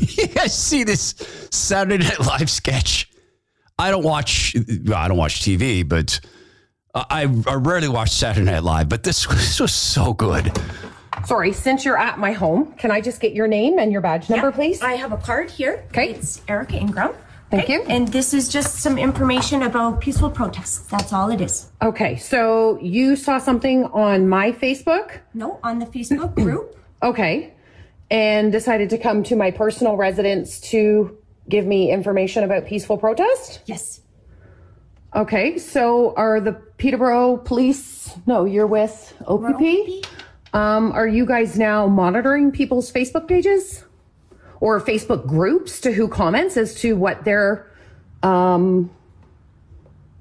you guys see this Saturday Night Live sketch? I don't watch. Well, I don't watch TV, but I, I rarely watch Saturday Night Live. But this, this was so good. Sorry, since you're at my home, can I just get your name and your badge number, Yeah, please? I have a card here. Okay. It's Erica Ingram. Thank Okay, you. And this is just some information about peaceful protests. That's all it is. okay, so you saw something on my Facebook, No, on the Facebook group. okay, and decided to come to my personal residence to give me information about peaceful protest? Yes. Okay, so are the Peterborough Police? No, you're with OPP. Um, are you guys now monitoring people's Facebook pages or Facebook groups to who comments as to what their um,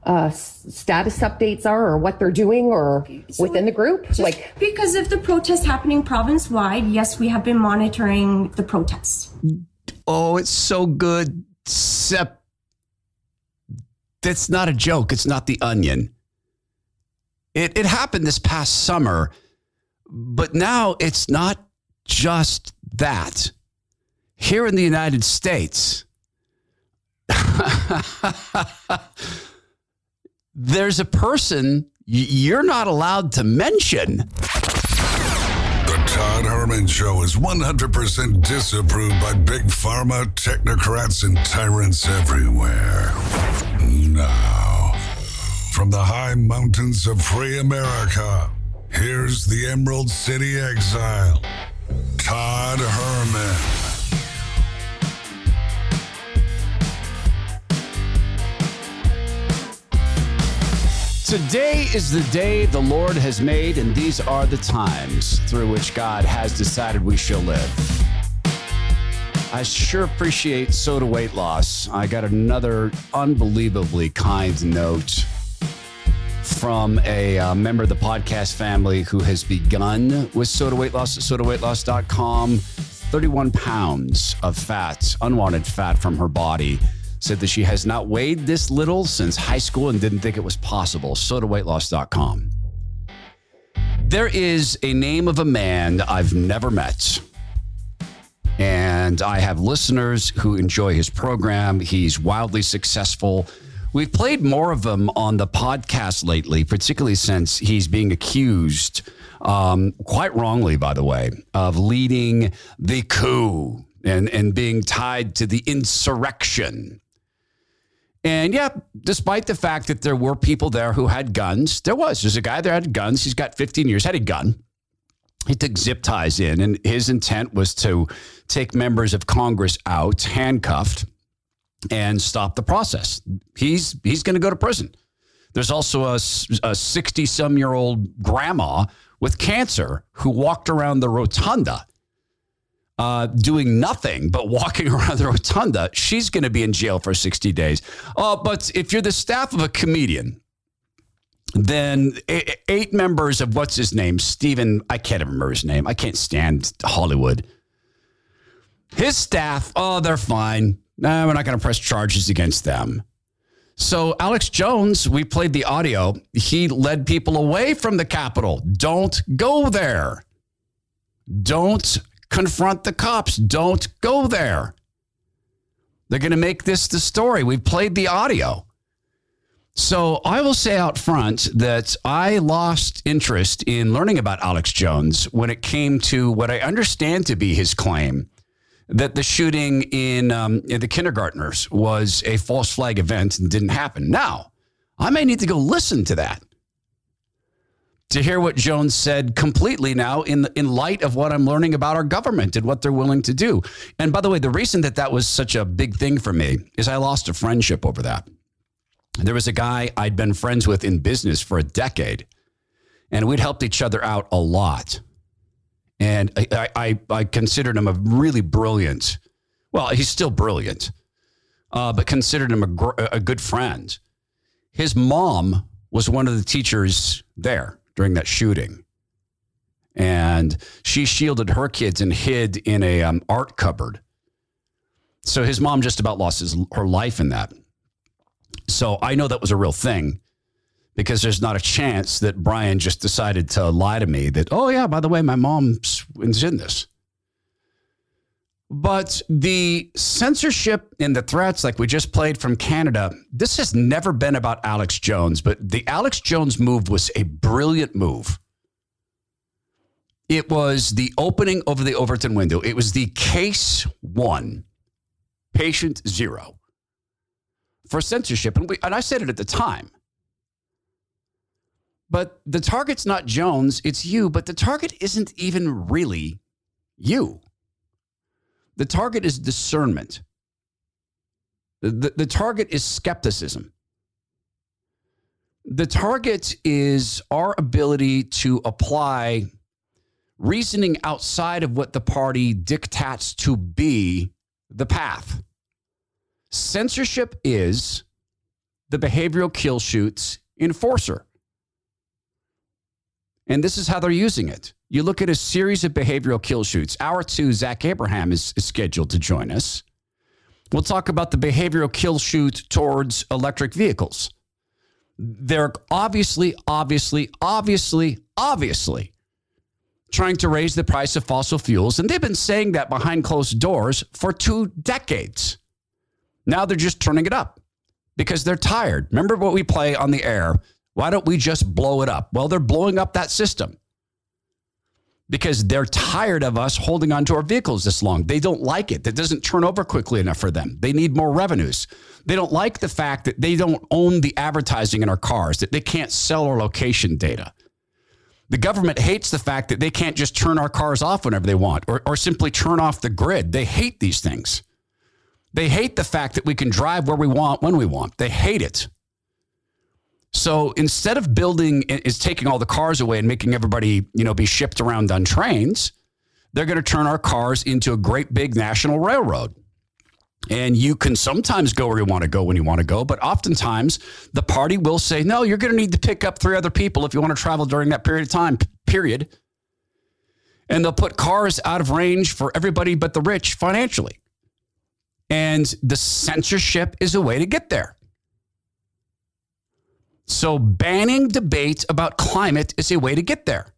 uh, status updates are or what they're doing or within the group? like, Because of the protest happening province wide, yes, we have been monitoring the protests. Oh, it's so good. Except that's not a joke. It's not the onion. It, it happened this past summer, but now it's not just that. Here in the United States, there's a person you're not allowed to mention. The Todd Herman Show is 100% disapproved by big pharma, technocrats, and tyrants everywhere. Now, from the high mountains of free America, here's the Emerald City exile, Todd Herman. Today is the day the Lord has made, and these are the times through which God has decided we shall live. I sure appreciate SOTA Weight Loss. I got another unbelievably kind note from a uh, member of the podcast family who has begun with SOTA Weight Loss at sotaweightloss.com. 31 pounds of fat, unwanted fat from her body. Said that she has not weighed this little since high school and didn't think it was possible. Sotaweightloss.com. There is a name of a man I've never met. And I have listeners who enjoy his program. He's wildly successful. We've played more of him on the podcast lately, particularly since he's being accused, um, quite wrongly, by the way, of leading the coup and, and being tied to the insurrection. And yeah, despite the fact that there were people there who had guns, there was. There's a guy there had guns. He's got 15 years, had a gun. He took zip ties in, and his intent was to take members of Congress out, handcuffed, and stop the process. He's he's going to go to prison. There's also a 60 some year old grandma with cancer who walked around the rotunda uh, doing nothing but walking around the rotunda. She's going to be in jail for 60 days. Uh, but if you're the staff of a comedian, then eight, members of what's his name? Stephen, I can't remember his name. I can't stand Hollywood. His staff, oh, they're fine. No, we're not going to press charges against them. So, Alex Jones, we played the audio. He led people away from the Capitol. Don't go there. Don't confront the cops. Don't go there. They're going to make this the story. We've played the audio. So I will say out front that I lost interest in learning about Alex Jones when it came to what I understand to be his claim that the shooting in, um, in the kindergartners was a false flag event and didn't happen. Now, I may need to go listen to that to hear what Jones said completely now in in light of what I'm learning about our government and what they're willing to do. And by the way, the reason that that was such a big thing for me is I lost a friendship over that. There was a guy I'd been friends with in business for a decade, and we'd helped each other out a lot. And I, I, I considered him a really brilliant, well, he's still brilliant, uh, but considered him a, gr- a good friend. His mom was one of the teachers there during that shooting. And she shielded her kids and hid in a um, art cupboard. So his mom just about lost his, her life in that. So I know that was a real thing because there's not a chance that Brian just decided to lie to me that, oh, yeah, by the way, my mom's in this. But the censorship and the threats, like we just played from Canada, this has never been about Alex Jones, but the Alex Jones move was a brilliant move. It was the opening of the Overton window. It was the case one, patient zero for censorship. And, we, and I said it at the time. But the target's not Jones, it's you, but the target isn't even really you. The target is discernment. The, the, target is skepticism. The target is our ability to apply reasoning outside of what the party dictates to be the path. Censorship is the behavioral kill chutes enforcer. And this is how they're using it. You look at a series of behavioral kill chutes. Hour two, Zach Abraham is, is scheduled to join us. We'll talk about the behavioral kill chute towards electric vehicles. They're obviously, obviously, obviously, obviously trying to raise the price of fossil fuels. And they've been saying that behind closed doors for two decades. Now they're just turning it up because they're tired. Remember what we play on the air why don't we just blow it up? Well, they're blowing up that system because they're tired of us holding onto our vehicles this long. They don't like it. That doesn't turn over quickly enough for them. They need more revenues. They don't like the fact that they don't own the advertising in our cars, that they can't sell our location data. The government hates the fact that they can't just turn our cars off whenever they want or, or simply turn off the grid. They hate these things. They hate the fact that we can drive where we want when we want. They hate it. So instead of building is taking all the cars away and making everybody, you know, be shipped around on trains, they're going to turn our cars into a great big national railroad. And you can sometimes go where you want to go when you want to go, but oftentimes the party will say, no, you're going to need to pick up three other people if you want to travel during that period of time, period. And they'll put cars out of range for everybody but the rich financially. And the censorship is a way to get there. So, banning debate about climate is a way to get there.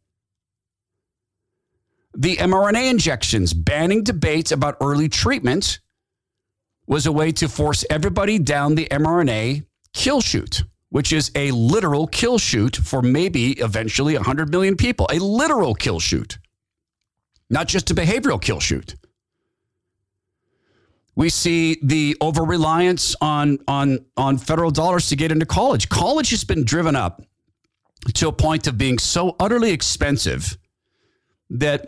The mRNA injections, banning debates about early treatment was a way to force everybody down the mRNA kill chute, which is a literal kill chute for maybe eventually 100 million people. A literal kill chute, not just a behavioral kill chute. We see the over reliance on, on, on federal dollars to get into college. College has been driven up to a point of being so utterly expensive that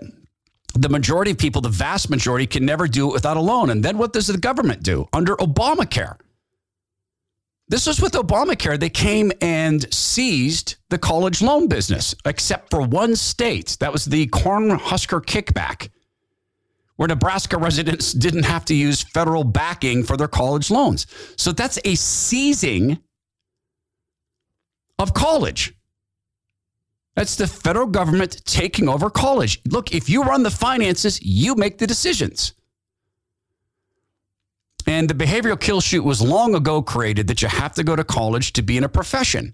the majority of people, the vast majority, can never do it without a loan. And then what does the government do under Obamacare? This was with Obamacare. They came and seized the college loan business, except for one state. That was the Cornhusker kickback where Nebraska residents didn't have to use federal backing for their college loans. So that's a seizing of college. That's the federal government taking over college. Look, if you run the finances, you make the decisions. And the behavioral kill chute was long ago created that you have to go to college to be in a profession.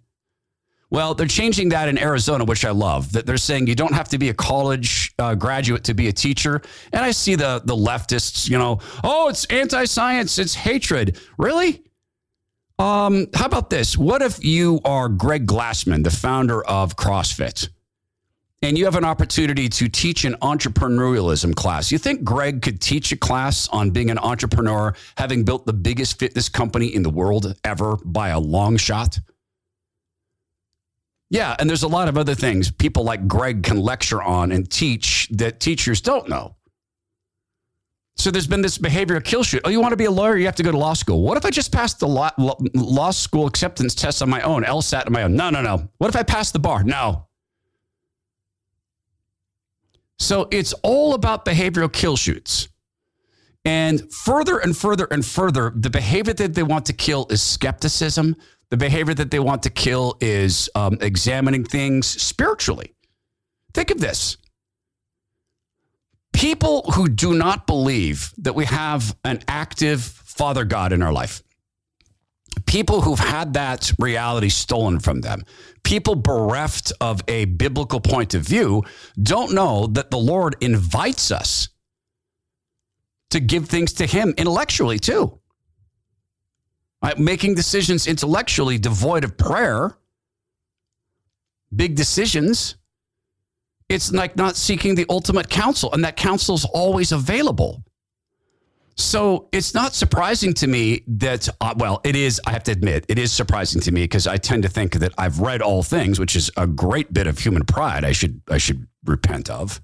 Well, they're changing that in Arizona, which I love. That they're saying you don't have to be a college uh, graduate to be a teacher. And I see the the leftists, you know, oh, it's anti-science, it's hatred. Really? Um, how about this? What if you are Greg Glassman, the founder of CrossFit, and you have an opportunity to teach an entrepreneurialism class? You think Greg could teach a class on being an entrepreneur, having built the biggest fitness company in the world ever by a long shot? Yeah, and there's a lot of other things people like Greg can lecture on and teach that teachers don't know. So there's been this behavioral kill chute. Oh, you want to be a lawyer? You have to go to law school. What if I just passed the law, law school acceptance test on my own, LSAT on my own? No, no, no. What if I passed the bar? No. So it's all about behavioral kill chutes. And further and further and further, the behavior that they want to kill is skepticism. The behavior that they want to kill is um, examining things spiritually. Think of this people who do not believe that we have an active Father God in our life, people who've had that reality stolen from them, people bereft of a biblical point of view, don't know that the Lord invites us to give things to him intellectually too. Right? Making decisions intellectually devoid of prayer, big decisions. It's like not seeking the ultimate counsel, and that counsel is always available. So it's not surprising to me that, uh, well, it is, I have to admit, it is surprising to me because I tend to think that I've read all things, which is a great bit of human pride I should, I should repent of.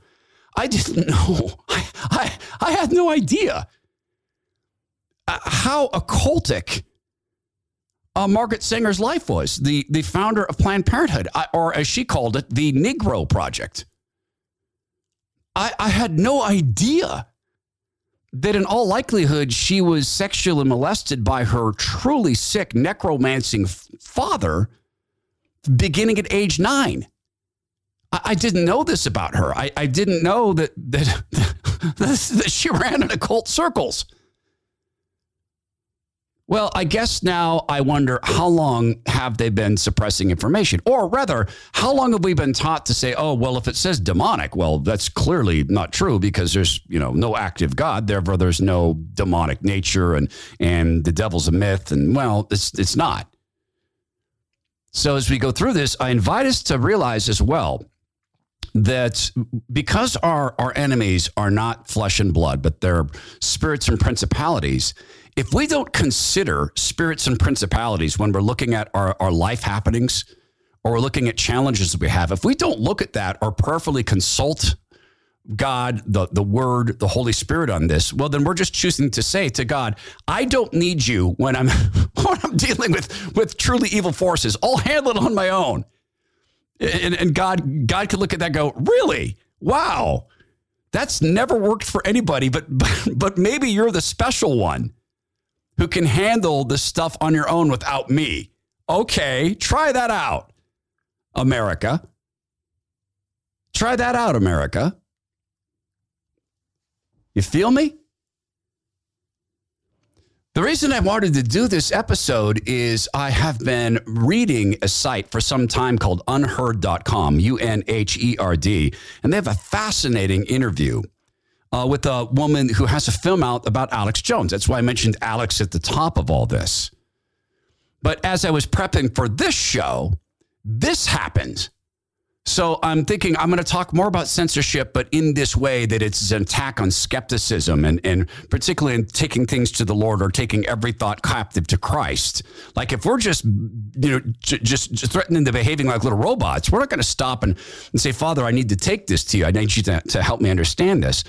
I didn't know. I, I, I had no idea uh, how occultic uh, Margaret Sanger's life was, the, the founder of Planned Parenthood, or as she called it, the Negro Project. I, I had no idea that in all likelihood she was sexually molested by her truly sick necromancing father beginning at age nine. I, I didn't know this about her. I, I didn't know that, that, that she ran in occult circles. Well, I guess now I wonder how long have they been suppressing information? Or rather, how long have we been taught to say, oh, well, if it says demonic, well, that's clearly not true because there's, you know, no active God, therefore there's no demonic nature and and the devil's a myth. And well, it's it's not. So as we go through this, I invite us to realize as well that because our, our enemies are not flesh and blood, but they're spirits and principalities, if we don't consider spirits and principalities when we're looking at our, our life happenings or we're looking at challenges that we have, if we don't look at that or prayerfully consult God, the, the Word, the Holy Spirit on this, well, then we're just choosing to say to God, I don't need you when I'm when I'm dealing with with truly evil forces. I'll handle it on my own. And, and God, God could look at that and go, really? Wow. That's never worked for anybody, but but maybe you're the special one who can handle the stuff on your own without me. Okay, try that out, America. Try that out, America. You feel me? The reason I wanted to do this episode is I have been reading a site for some time called unherd.com, U N H E R D, and they have a fascinating interview uh, with a woman who has a film out about Alex Jones. That's why I mentioned Alex at the top of all this. But as I was prepping for this show, this happened. So I'm thinking I'm going to talk more about censorship, but in this way that it's an attack on skepticism and, and particularly in taking things to the Lord or taking every thought captive to Christ. Like if we're just, you know, j- just, just threatening to behaving like little robots, we're not going to stop and, and say, Father, I need to take this to you. I need you to, to help me understand this.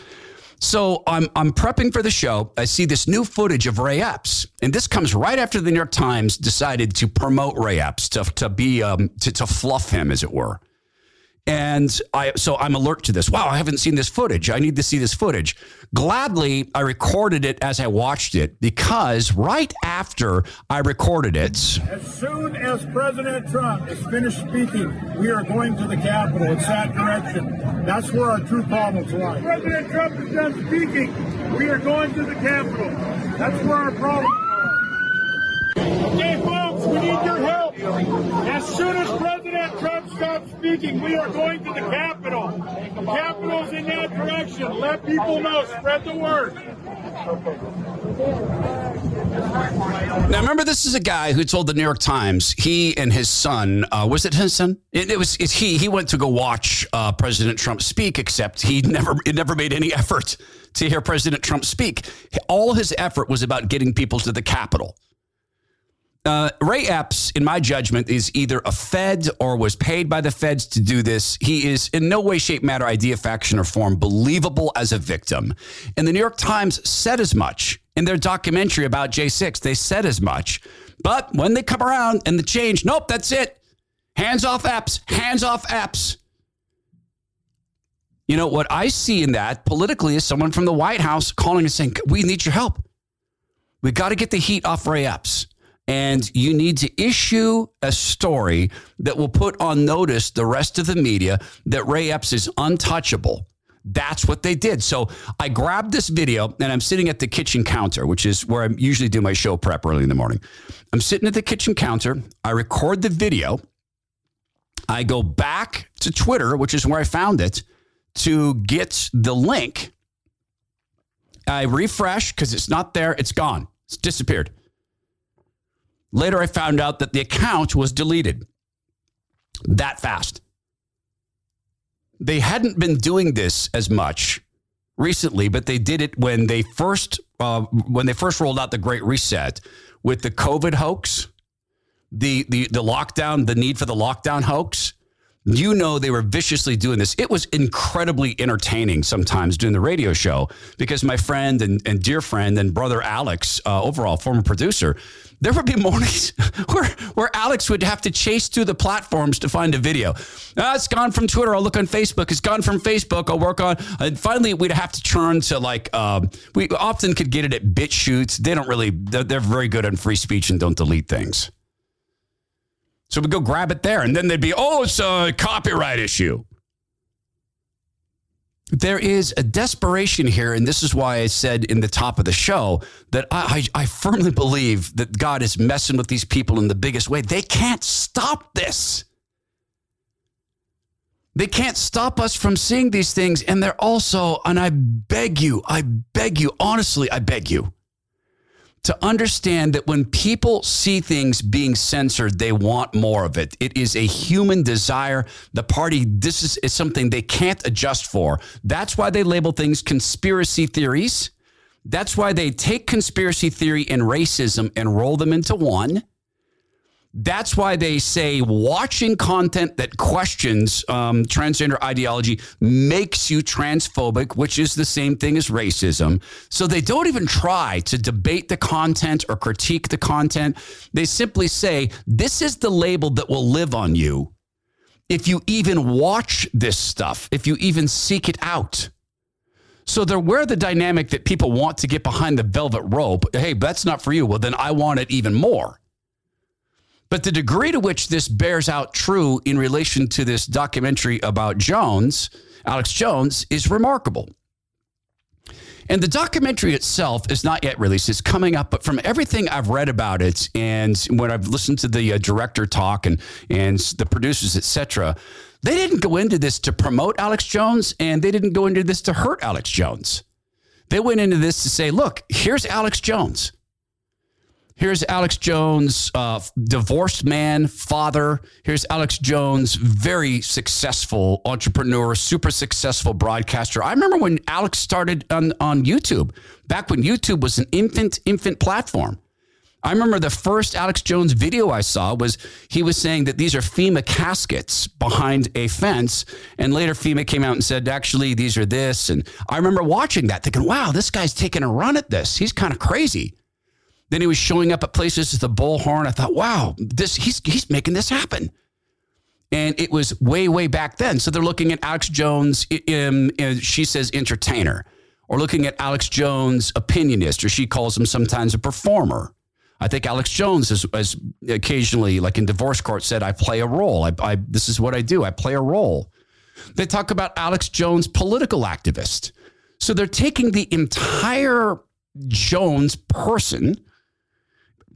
So I'm I'm prepping for the show. I see this new footage of Ray Epps, and this comes right after the New York Times decided to promote Ray Epps to to be um, to to fluff him, as it were. And I, so I'm alert to this. Wow, I haven't seen this footage. I need to see this footage. Gladly, I recorded it as I watched it because right after I recorded it, as soon as President Trump is finished speaking, we are going to the Capitol. It's that direction. That's where our true problems lie. President Trump is done speaking. We are going to the Capitol. That's where our problems are. Okay, folks, we need your help. As soon as President Trump stops speaking, we are going to the Capitol. The Capitol's in that direction. Let people know. Spread the word. Now, remember, this is a guy who told the New York Times he and his son uh, was it his son? It, it was he. He went to go watch uh, President Trump speak, except he never it never made any effort to hear President Trump speak. All his effort was about getting people to the Capitol. Uh, Ray Epps, in my judgment, is either a Fed or was paid by the Feds to do this. He is in no way, shape, matter, idea, faction, or form believable as a victim. And the New York Times said as much in their documentary about J6. They said as much. But when they come around and the change, nope, that's it. Hands off Epps, hands off Epps. You know, what I see in that politically is someone from the White House calling and saying, We need your help. We got to get the heat off Ray Epps and you need to issue a story that will put on notice the rest of the media that Ray Epps is untouchable. That's what they did. So I grabbed this video and I'm sitting at the kitchen counter, which is where I usually do my show prep early in the morning. I'm sitting at the kitchen counter. I record the video. I go back to Twitter, which is where I found it, to get the link I refresh because it's not there. It's gone. It's disappeared. Later, I found out that the account was deleted that fast. They hadn't been doing this as much recently, but they did it when they first uh, when they first rolled out the Great Reset with the COVID hoax, the the the lockdown, the need for the lockdown hoax. You know they were viciously doing this. It was incredibly entertaining sometimes doing the radio show because my friend and, and dear friend and brother Alex, uh, overall former producer, there would be mornings where, where Alex would have to chase through the platforms to find a video. Ah, it's gone from Twitter. I'll look on Facebook. It's gone from Facebook. I'll work on. And finally, we'd have to turn to like, um, we often could get it at BitChute. They don't really, they're, they're very good on free speech and don't delete things. So we go grab it there. And then they'd be, oh, it's a copyright issue. There is a desperation here. And this is why I said in the top of the show that I, I, I firmly believe that God is messing with these people in the biggest way. They can't stop this. They can't stop us from seeing these things. And they're also, and I beg you, I beg you, honestly, I beg you to understand that when people see things being censored, they want more of it. It is a human desire. The party, this is, is something they can't adjust for. That's why they label things conspiracy theories. That's why they take conspiracy theory and racism and roll them into one. That's why they say watching content that questions um, transgender ideology makes you transphobic, which is the same thing as racism. So they don't even try to debate the content or critique the content. They simply say, this is the label that will live on you if you even watch this stuff, if you even seek it out. So they're where the dynamic that people want to get behind the velvet rope. Hey, that's not for you. Well, then I want it even more. But the degree to which this bears out true in relation to this documentary about Jones, Alex Jones, is remarkable. And the documentary itself is not yet released. It's coming up, but from everything I've read about it and when I've listened to the uh, director talk and and the producers, etc., they didn't go into this to promote Alex Jones, and they didn't go into this to hurt Alex Jones. They went into this to say, look, here's Alex Jones. Here's Alex Jones, uh, divorced man, father. Here's Alex Jones, very successful entrepreneur, super successful broadcaster. I remember when Alex started on, on YouTube, back when YouTube was an infant, infant platform. I remember the first Alex Jones video I saw was he was saying that these are FEMA caskets behind a fence. And later FEMA came out and said, actually, these are this. And I remember watching that thinking, wow, this guy's taking a run at this. He's kind of crazy. Then he was showing up at places as the bullhorn. I thought, wow, this he's he's making this happen. And it was way, way back then. So they're looking at Alex Jones, in, in, um, uh, she says entertainer, or looking at Alex Jones, opinionist, or she calls him sometimes a performer. I think Alex Jones has, has occasionally, like in divorce court, said, I play a role. I, I, this is what I do. I play a role. They talk about Alex Jones, political activist. So they're taking the entire Jones person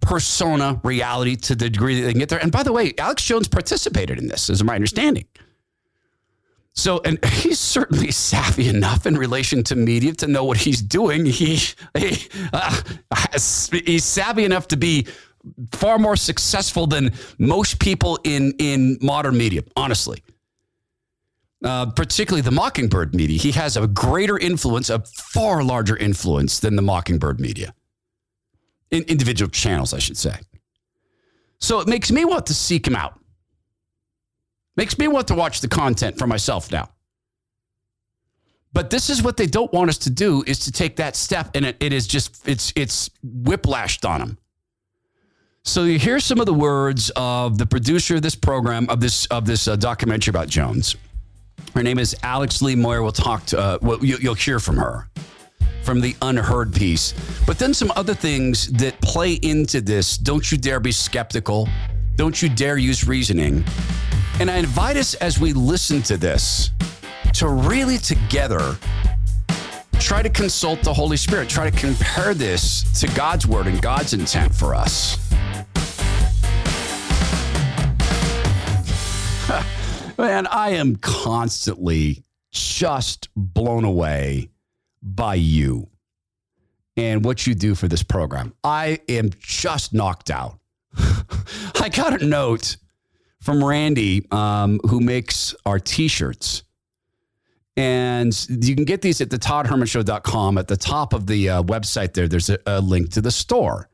persona reality to the degree that they can get there. And by the way, Alex Jones participated in this, is my understanding. So, and he's certainly savvy enough in relation to media to know what he's doing. He, he uh, he's savvy enough to be far more successful than most people in in modern media. Honestly, uh, particularly the Mockingbird media, he has a greater influence, a far larger influence than the Mockingbird media in individual channels, I should say. So it makes me want to seek him out. Makes me want to watch the content for myself now. But this is what they don't want us to do is to take that step and it, it is just it's it's whiplashed on them. So you hear some of the words of the producer of this program of this of this uh, documentary about Jones. Her name is Alex Lee Moyer. We'll talk to uh, well, you, you'll hear from her from the UnHerd piece. But then some other things that play into this. Don't you dare be skeptical. Don't you dare use reasoning. And I invite us as we listen to this to really together try to consult the Holy Spirit, try to compare this to God's word and God's intent for us. Man, I am constantly just blown away by you. and what you do for this program. I am just knocked out. I got a note from Randy, um, who makes our t shirts. And you can get these at the toddhermanshow.com. At the top of the uh, website there, there's a, a link to the store.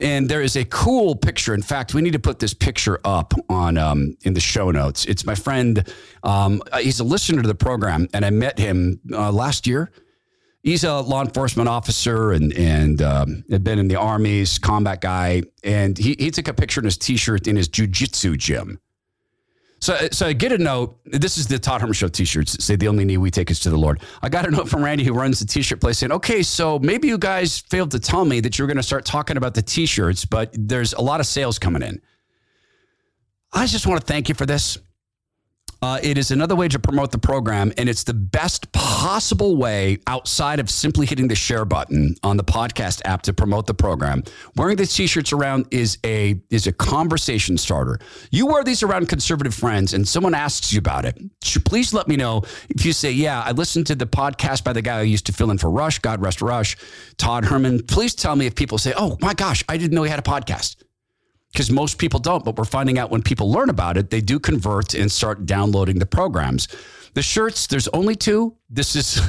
And there is a cool picture. In fact, we need to put this picture up on um, in the show notes. It's my friend. Um, he's a listener to the program, and I met him uh, last year. He's a law enforcement officer and and um, had been in the army's combat guy, and he, he took a picture in his t-shirt in his jujitsu gym. So, so I get a note. This is the Todd Herman Show T-shirts. Say the only knee we take is to the Lord. I got a note from Randy who runs the T-shirt place saying, "Okay, so maybe you guys failed to tell me that you're going to start talking about the T-shirts, but there's a lot of sales coming in." I just want to thank you for this. Uh, it is another way to promote the program, and it's the best possible way outside of simply hitting the share button on the podcast app to promote the program. Wearing these t-shirts around is a is a conversation starter. You wear these around conservative friends, and someone asks you about it. Please let me know if you say, "Yeah, I listened to the podcast by the guy who used to fill in for Rush. God rest Rush, Todd Herman." Please tell me if people say, "Oh my gosh, I didn't know he had a podcast." Because most people don't. But we're finding out when people learn about it, they do convert and start downloading the programs. The shirts, there's only two. This is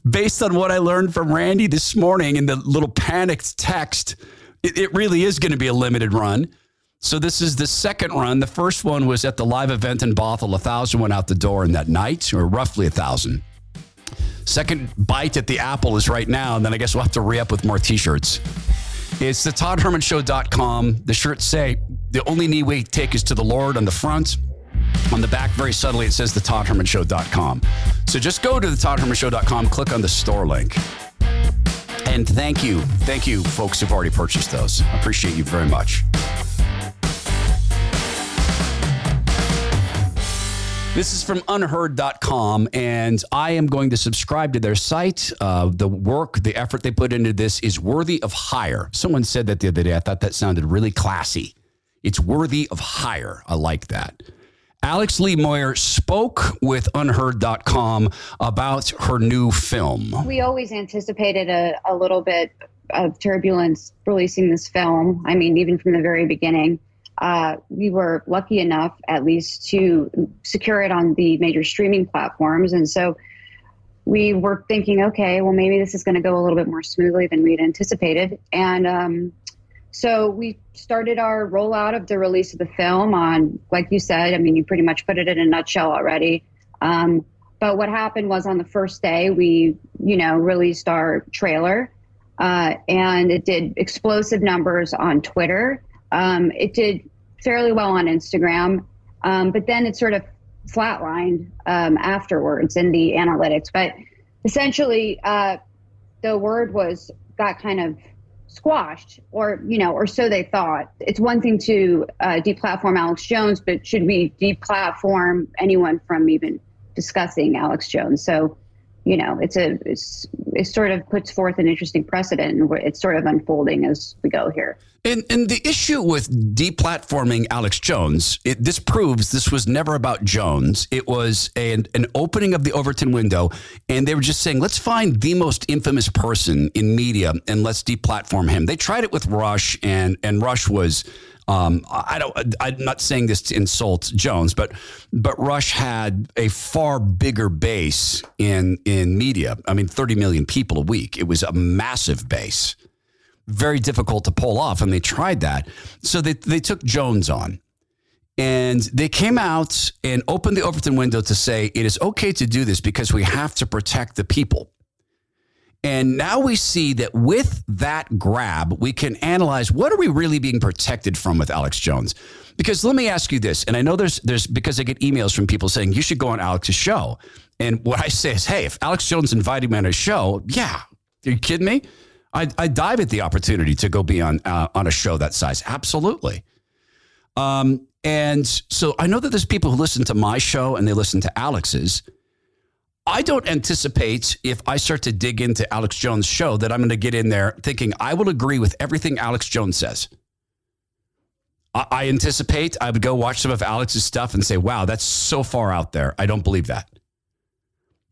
based on what I learned from Randy this morning in the little panicked text. It, it really is going to be a limited run. So this is the second run. The first one was at the live event in Bothell. A thousand went out the door in that night, or roughly a thousand. Second bite at the apple is right now, and then I guess we'll have to re up with more t-shirts. It's the ToddHermanShow.com. The shirts say the only knee we take is to the Lord on the front. On the back, very subtly, it says the ToddHermanShow.com. So just go to the ToddHermanShow.com, click on the store link. And thank you. Thank you, folks who've already purchased those. I appreciate you very much. This is from unherd.com, and I am going to subscribe to their site. Uh, the work, the effort they put into this is worthy of hire. Someone said that the other day. I thought that sounded really classy. It's worthy of hire. I like that. Alex Lee Moyer spoke with unherd.com about her new film. We always anticipated a, a little bit of turbulence releasing this film. I mean, even from the very beginning uh, we were lucky enough, at least, to secure it on the major streaming platforms. And so we were thinking, okay, well, maybe this is going to go a little bit more smoothly than we'd anticipated. And um, so we started our rollout of the release of the film on, like you said, I mean, you pretty much put it in a nutshell already. Um, but what happened was on the first day, we, you know, released our trailer. Uh, and it did explosive numbers on Twitter. Um, it did fairly well on Instagram, um, but then it sort of flatlined um, afterwards in the analytics. But essentially, uh, the word was got kind of squashed, or you know, or so they thought. It's one thing to uh, deplatform Alex Jones, but should we deplatform anyone from even discussing Alex Jones? So you know, it's a it's, it sort of puts forth an interesting precedent, and it's sort of unfolding as we go here. And, and the issue with deplatforming Alex Jones, it, this proves this was never about Jones. It was an, an opening of the Overton window, and they were just saying, let's find the most infamous person in media and let's deplatform him. They tried it with Rush, and and Rush was um, I don't. I'm not saying this to insult Jones, but but Rush had a far bigger base in in media. I mean, 30 million people a week. It was a massive base. Very difficult to pull off, and they tried that. So they they took Jones on. And they came out and opened the Overton window to say it is okay to do this because we have to protect the people. And now we see that with that grab, we can analyze what are we really being protected from with Alex Jones? Because let me ask you this, and I know there's there's because I get emails from people saying you should go on Alex's show. And what I say is, hey, if Alex Jones invited me on a show, yeah, are you kidding me? I I dive at the opportunity to go be on uh, on a show that size. Absolutely. Um, and so I know that there's people who listen to my show and they listen to Alex's. I don't anticipate if I start to dig into Alex Jones' show that I'm going to get in there thinking I will agree with everything Alex Jones says. I, I anticipate I would go watch some of Alex's stuff and say, wow, that's so far out there. I don't believe that.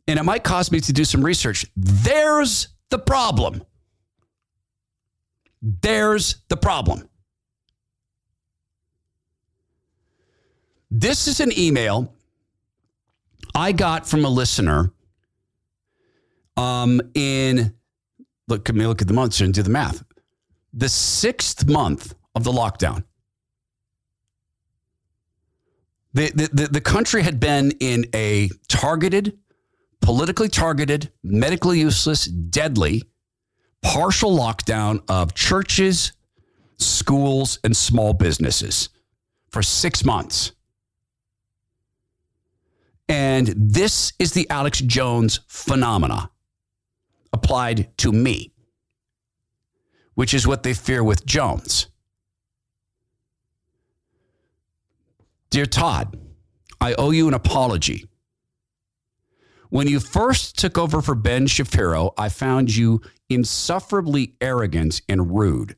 And it might cause me to do some research. There's the problem. There's the problem. This is an email I got from a listener um, in, look, let me look at the months and do the math. The sixth month of the lockdown. The, the, the, the country had been in a targeted, politically targeted, medically useless, deadly, partial lockdown of churches, schools, and small businesses for six months. And this is the Alex Jones phenomena applied to me, which is what they fear with Jones. Dear Todd, I owe you an apology. When you first took over for Ben Shapiro, I found you insufferably arrogant and rude.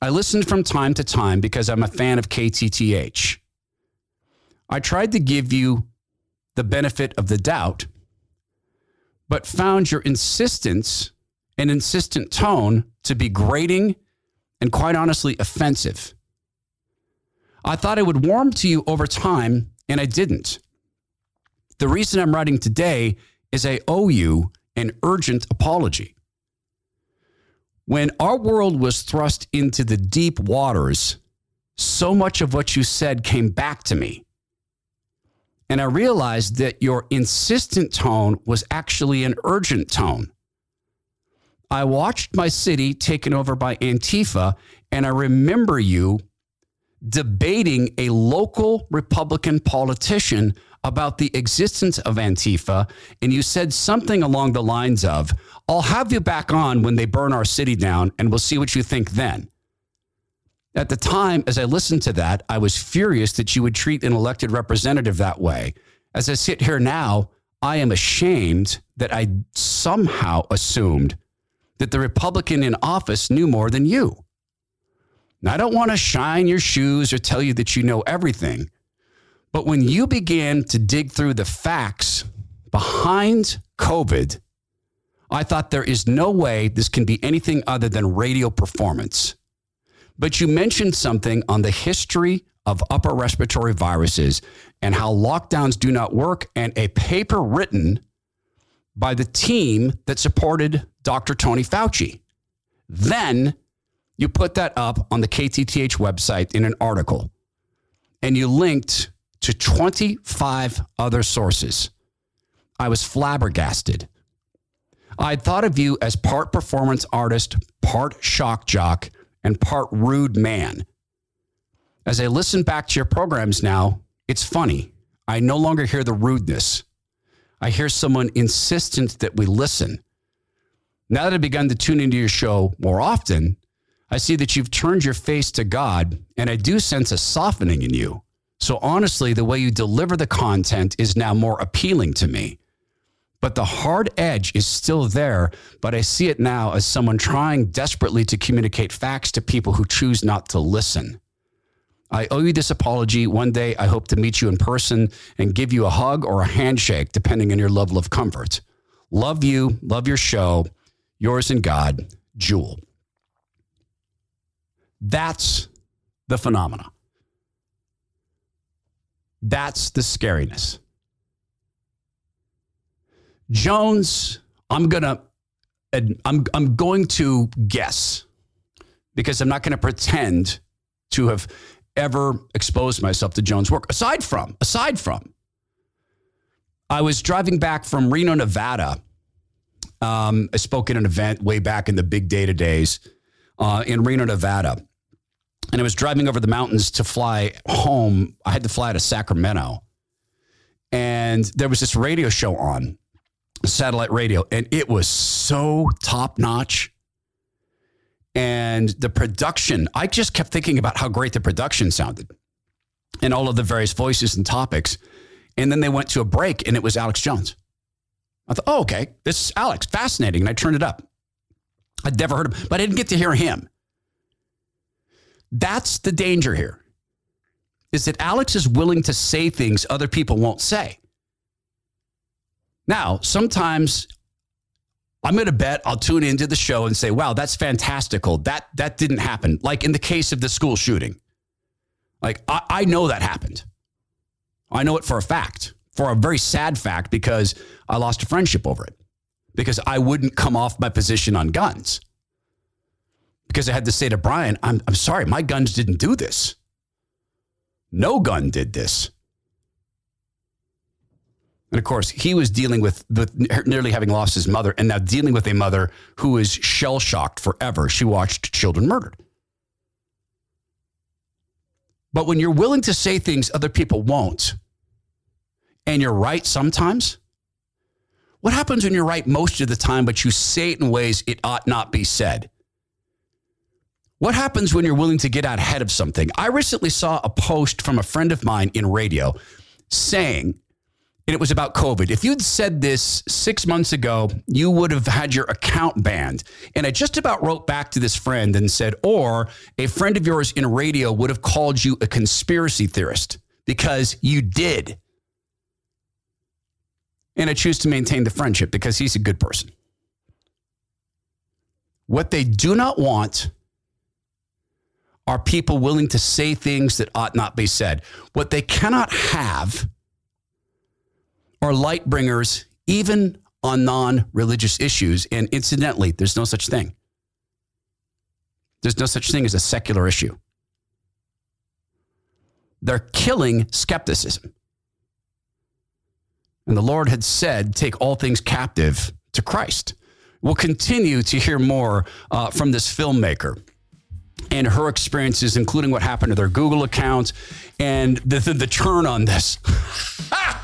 I listened from time to time because I'm a fan of KTTH. I tried to give you the benefit of the doubt, but found your insistence and insistent tone to be grating and quite honestly offensive. I thought I would warm to you over time, and I didn't. The reason I'm writing today is I owe you an urgent apology. When our world was thrust into the deep waters, so much of what you said came back to me. And I realized that your insistent tone was actually an urgent tone. I watched my city taken over by Antifa, and I remember you debating a local Republican politician about the existence of Antifa, and you said something along the lines of, I'll have you back on when they burn our city down, and we'll see what you think then. At the time, as I listened to that, I was furious that you would treat an elected representative that way. As I sit here now, I am ashamed that I somehow assumed that the Republican in office knew more than you. Now, I don't want to shine your shoes or tell you that you know everything, but when you began to dig through the facts behind COVID, I thought there is no way this can be anything other than radio performance. But you mentioned something on the history of upper respiratory viruses and how lockdowns do not work, and a paper written by the team that supported Dr. Tony Fauci. Then you put that up on the KTTH website in an article, and you linked to 25 other sources. I was flabbergasted. I thought of you as part performance artist, part shock jock, and part rude man. As I listen back to your programs now, it's funny. I no longer hear the rudeness. I hear someone insistent that we listen. Now that I've begun to tune into your show more often, I see that you've turned your face to God, and I do sense a softening in you. So, honestly, the way you deliver the content is now more appealing to me. But the hard edge is still there, but I see it now as someone trying desperately to communicate facts to people who choose not to listen. I owe you this apology. One day, I hope to meet you in person and give you a hug or a handshake, depending on your level of comfort. Love you. Love your show. Yours in God, Jewel. That's the phenomena. That's the scariness. Jones, I'm gonna, I'm I'm going to guess because I'm not going to pretend to have ever exposed myself to Jones' work. Aside from, aside from, I was driving back from Reno, Nevada. Um, I spoke at an event way back in the big data days uh, in Reno, Nevada. And I was driving over the mountains to fly home. I had to fly to Sacramento. And there was this radio show on satellite radio, and it was so top notch. And the production, I just kept thinking about how great the production sounded and all of the various voices and topics. And then they went to a break, and it was Alex Jones. I thought, oh, okay, this is Alex, fascinating. And I turned it up. I'd never heard him, but I didn't get to hear him. That's the danger here. Is that Alex is willing to say things other people won't say. Now, sometimes I'm going to bet I'll tune into the show and say, wow, that's fantastical. That, that didn't happen. Like in the case of the school shooting. Like, I, I know that happened. I know it for a fact, for a very sad fact, because I lost a friendship over it, because I wouldn't come off my position on guns. Because I had to say to Brian, I'm, I'm sorry, my guns didn't do this. No gun did this. And of course, he was dealing with, nearly having lost his mother and now dealing with a mother who is shell shocked forever. She watched children murdered. But when you're willing to say things other people won't, and you're right sometimes, what happens when you're right most of the time, but you say it in ways it ought not be said? What happens when you're willing to get out ahead of something? I recently saw a post from a friend of mine in radio saying, and it was about COVID. If you'd said this six months ago, you would have had your account banned. And I just about wrote back to this friend and said, or a friend of yours in radio would have called you a conspiracy theorist because you did. And I choose to maintain the friendship because he's a good person. What they do not want are people willing to say things that ought not be said. What they cannot have are light bringers, even on non religious issues. And incidentally, there's no such thing. There's no such thing as a secular issue. They're killing skepticism. And the Lord had said, take all things captive to Christ. We'll continue to hear more uh, from this filmmaker and her experiences, including what happened to their Google account and the, the, the turn on this.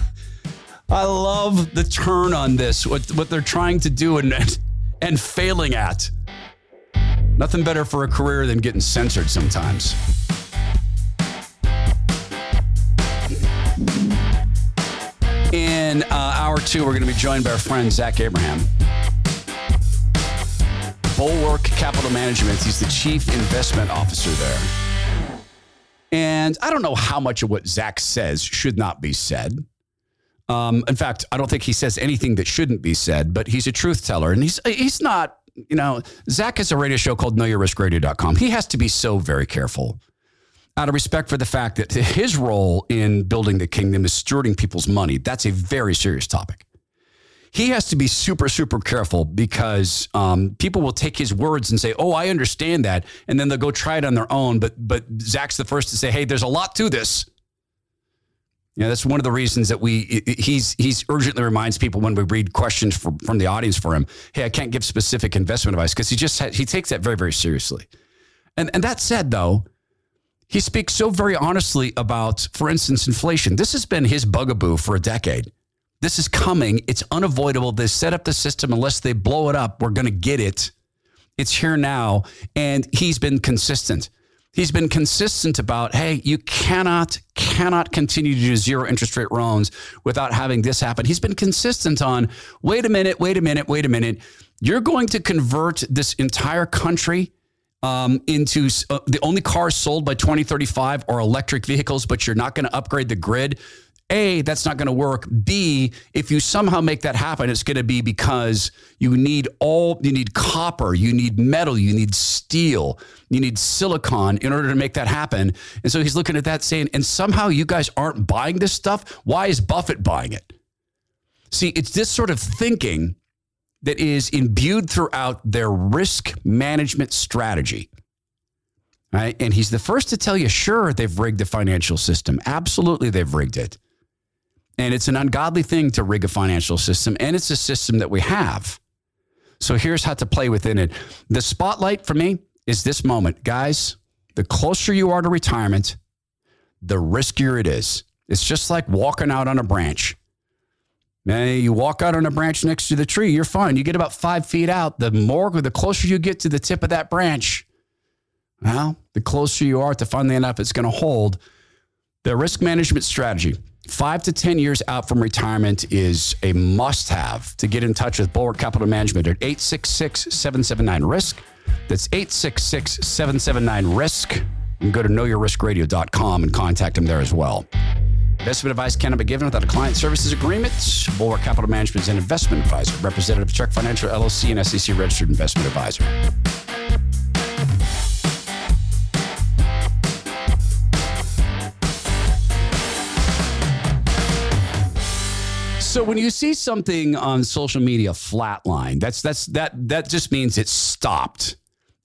I love the turn on this, what, what they're trying to do and, and failing at. Nothing better for a career than getting censored sometimes. In uh, hour two, we're going to be joined by our friend Zach Abraham. Bulwark Capital Management. He's the chief investment officer there. And I don't know how much of what Zach says should not be said. Um, in fact, I don't think he says anything that shouldn't be said, but he's a truth teller. And he's, he's not, you know, Zach has a radio show called knowyourriskradio.com. He has to be so very careful out of respect for the fact that his role in building the kingdom is stewarding people's money. That's a very serious topic. He has to be super, super careful because um, people will take his words and say, "Oh, I understand that," and then they'll go try it on their own. But but Zach's the first to say, "Hey, there's a lot to this." Yeah, that's one of the reasons that we he's he's urgently reminds people when we read questions from, from the audience for him, hey, I can't give specific investment advice because he just he takes that very very seriously. And and that said though, he speaks so very honestly about, for instance, inflation. This has been his bugaboo for a decade. This is coming. It's unavoidable. They set up the system unless they blow it up. We're going to get it. It's here now, and he's been consistent he's been consistent about, hey, you cannot, cannot continue to do zero interest rate loans without having this happen. He's been consistent on, wait a minute, wait a minute, wait a minute. You're going to convert this entire country um, into uh, the only cars sold by 2035 are electric vehicles, but you're not going to upgrade the grid. A, that's not going to work. B, if you somehow make that happen, it's going to be because you need all, you need copper, you need metal, you need steel, you need silicon in order to make that happen. And so he's looking at that saying, and somehow you guys aren't buying this stuff. Why is Buffett buying it? See, it's this sort of thinking that is imbued throughout their risk management strategy. Right? And he's the first to tell you, sure, they've rigged the financial system. Absolutely, they've rigged it. And it's an ungodly thing to rig a financial system, and it's a system that we have. So here's how to play within it. The spotlight for me is this moment. Guys, the closer you are to retirement, the riskier it is. It's just like walking out on a branch. Man, you walk out on a branch next to the tree, you're fine. You get about five feet out. The more, the closer you get to the tip of that branch, well, the closer you are to finding enough it's going to hold. The risk management strategy five to 10 years out from retirement is a must have to get in touch with Bulwark Capital Management at 866 779 RISK. That's 866 779 RISK. And go to knowyourriskradio.com and contact them there as well. Investment advice cannot be given without a client services agreement. Bulwark Capital Management is an investment advisor, representative of Chuck Financial LLC and SEC registered investment advisor. So when you see something on social media flatline, that's that's that that just means it stopped.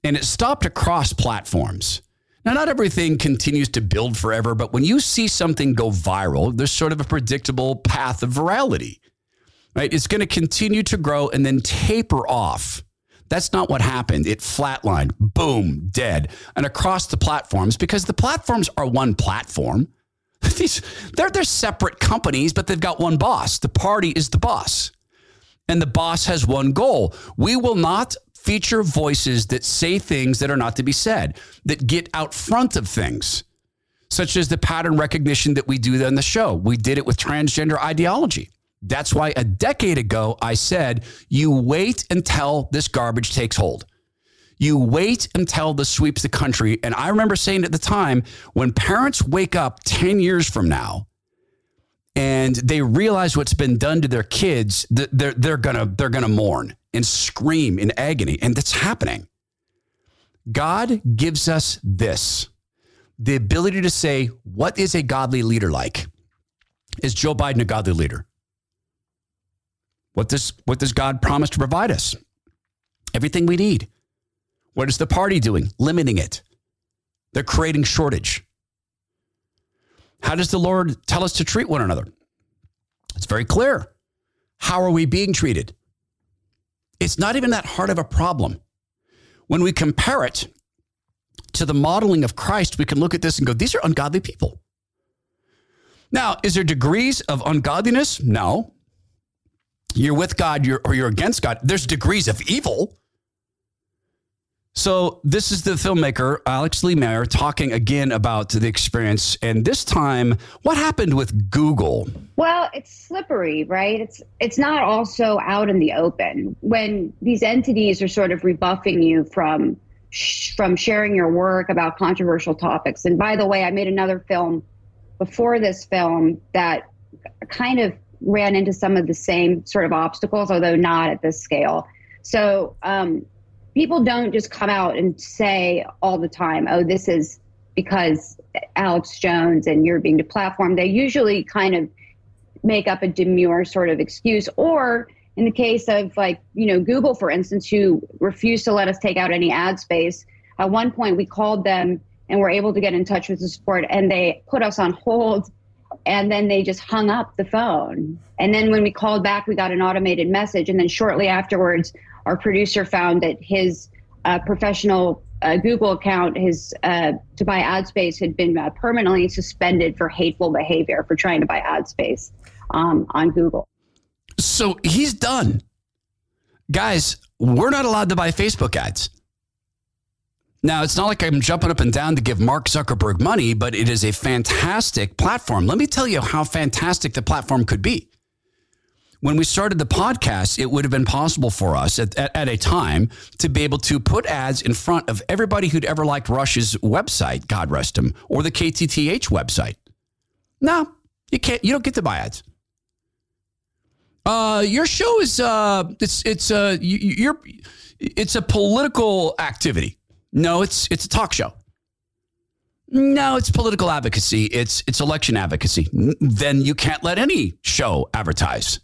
And it stopped across platforms. Now, not everything continues to build forever, but when you see something go viral, there's sort of a predictable path of virality, right? It's going to continue to grow and then taper off. That's not what happened. It flatlined, boom, dead. And across the platforms, because the platforms are one platform. These, they're, they're separate companies, but they've got one boss. The party is the boss. And the boss has one goal. We will not feature voices that say things that are not to be said, that get out front of things, such as the pattern recognition that we do on the show. We did it with transgender ideology. That's why a decade ago I said, you wait until this garbage takes hold. You wait until this sweeps the country. And I remember saying at the time, when parents wake up 10 years from now and they realize what's been done to their kids, they're, they're gonna they're gonna mourn and scream in agony. And that's happening. God gives us this the ability to say, what is a godly leader like? Is Joe Biden a godly leader? What does, what does God promise to provide us? Everything we need. What is the party doing? Limiting it. They're creating shortage. How does the Lord tell us to treat one another? It's very clear. How are we being treated? It's not even that hard of a problem. When we compare it to the modeling of Christ, we can look at this and go, these are ungodly people. Now, is there degrees of ungodliness? No. You're with God you're, or you're against God. There's degrees of evil. So this is the filmmaker Alex Lee Moyer talking again about the experience, and this time, what happened with Google? Well, it's slippery, right? It's it's not also out in the open when these entities are sort of rebuffing you from from sharing your work about controversial topics. And by the way, I made another film before this film that kind of ran into some of the same sort of obstacles, although not at this scale. So um, people don't just come out and say all the time, oh, this is because Alex Jones and you're being deplatformed. They usually kind of make up a demure sort of excuse. Or in the case of like, you know, Google, for instance, who refused to let us take out any ad space, at one point we called them and were able to get in touch with the support and they put us on hold and then they just hung up the phone. And then when we called back, we got an automated message. And then shortly afterwards, our producer found that his uh, professional uh, Google account, his uh, to buy ad space, had been uh, permanently suspended for hateful behavior for trying to buy ad space um, on Google. So he's done. Guys, we're not allowed to buy Facebook ads. Now, it's not like I'm jumping up and down to give Mark Zuckerberg money, but it is a fantastic platform. Let me tell you how fantastic the platform could be when we started the podcast, it would have been possible for us at, at, at, a time to be able to put ads in front of everybody who'd ever liked Rush's website, God rest him, or the KTTH website. No, you can't. You don't get to buy ads. Uh, your show is uh, it's it's uh, you, you're it's a political activity. No, it's it's a talk show. No, it's political advocacy. It's it's election advocacy. Then you can't let any show advertise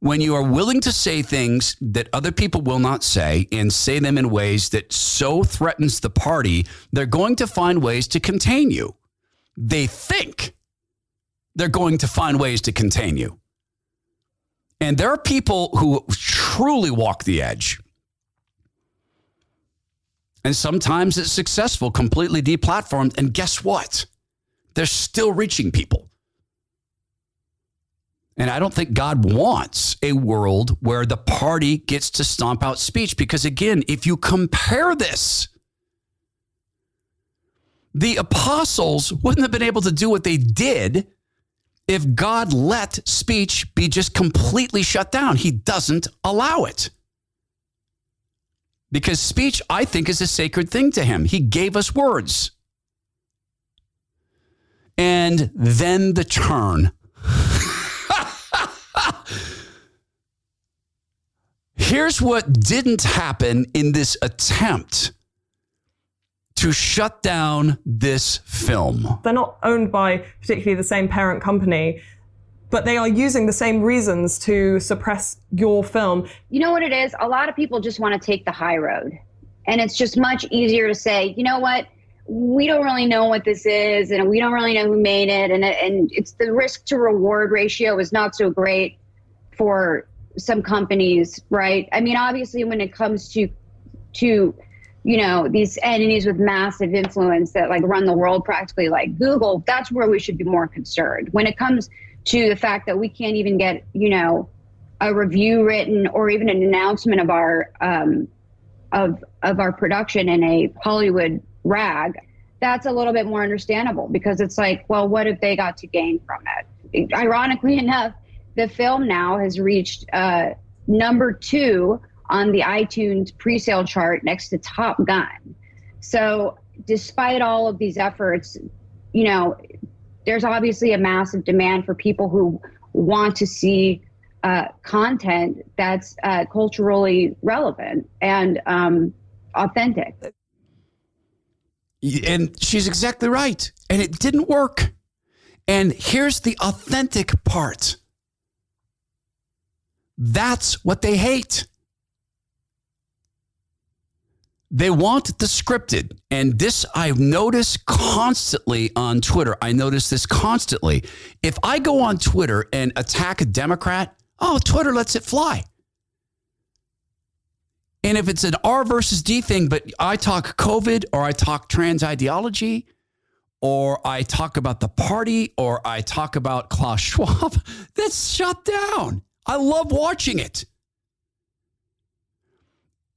when you are willing to say things that other people will not say and say them in ways that so threatens the party, they're going to find ways to contain you. They think they're going to find ways to contain you. And there are people who truly walk the edge. And sometimes it's successful, completely deplatformed. And guess what? They're still reaching people. And I don't think God wants a world where the party gets to stomp out speech. Because again, if you compare this, the apostles wouldn't have been able to do what they did if God let speech be just completely shut down. He doesn't allow it. Because speech, I think, is a sacred thing to him. He gave us words. And then the turn. Here's what didn't happen in this attempt to shut down this film. They're not owned by particularly the same parent company, but they are using the same reasons to suppress your film. You know what it is? A lot of people just want to take the high road. And it's just much easier to say, you know what? We don't really know what this is, and we don't really know who made it, and and it's the risk to reward ratio is not so great for some companies, right? I mean, obviously, when it comes to to you know these entities with massive influence that like run the world practically like google that's where we should be more concerned when it comes to the fact that we can't even get you know a review written or even an announcement of our um, of of our production in a hollywood rag that's a little bit more understandable because it's like well what if they got to gain from it ironically enough the film now has reached uh, number two on the iTunes pre-sale chart next to Top Gun. So, despite all of these efforts, you know, there's obviously a massive demand for people who want to see uh, content that's uh, culturally relevant and um, authentic. And she's exactly right. And it didn't work. And here's the authentic part that's what they hate. They want the scripted. And this I've noticed constantly on Twitter. I notice this constantly. If I go on Twitter and attack a Democrat, oh, Twitter lets it fly. And if it's an R versus D thing, but I talk COVID or I talk trans ideology or I talk about the party or I talk about Klaus Schwab, that's shut down. I love watching it.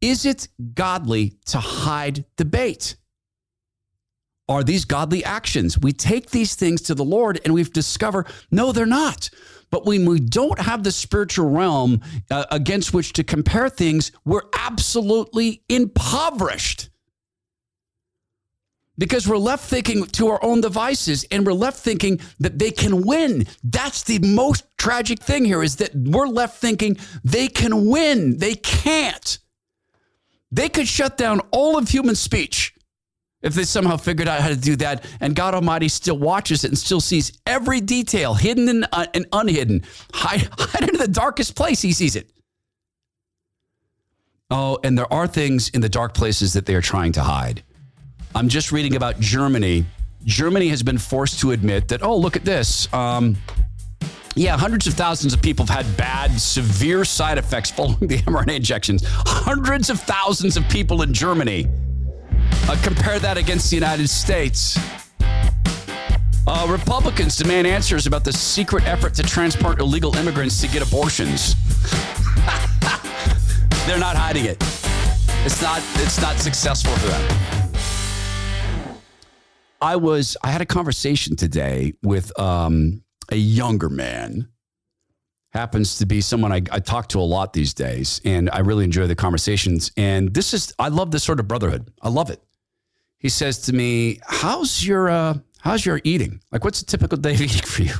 Is it godly to hide debate? Are these godly actions? We take these things to the Lord and we've discovered no, they're not. But when we don't have the spiritual realm uh, against which to compare things, we're absolutely impoverished. Because we're left thinking to our own devices and we're left thinking that they can win. That's the most tragic thing here is that we're left thinking they can win. They can't. They could shut down all of human speech if they somehow figured out how to do that. And God Almighty still watches it and still sees every detail, hidden and, uh, and unhidden. Hide, hide into the darkest place, He sees it. Oh, and there are things in the dark places that they are trying to hide. I'm just reading about Germany. Germany has been forced to admit that, oh, look at this. Um, yeah, hundreds of thousands of people have had bad, severe side effects following the mRNA injections. Hundreds of thousands of people in Germany. Uh, compare that against the United States. Uh, Republicans demand answers about the secret effort to transport illegal immigrants to get abortions. They're not hiding it. It's not. It's not successful for them. I was. I had a conversation today with um, a younger man happens to be someone I, I, talk to a lot these days, and I really enjoy the conversations. And this is, I love this sort of brotherhood. I love it. He says to me, "How's your uh, how's your eating? Like, what's a typical day of eating for you?"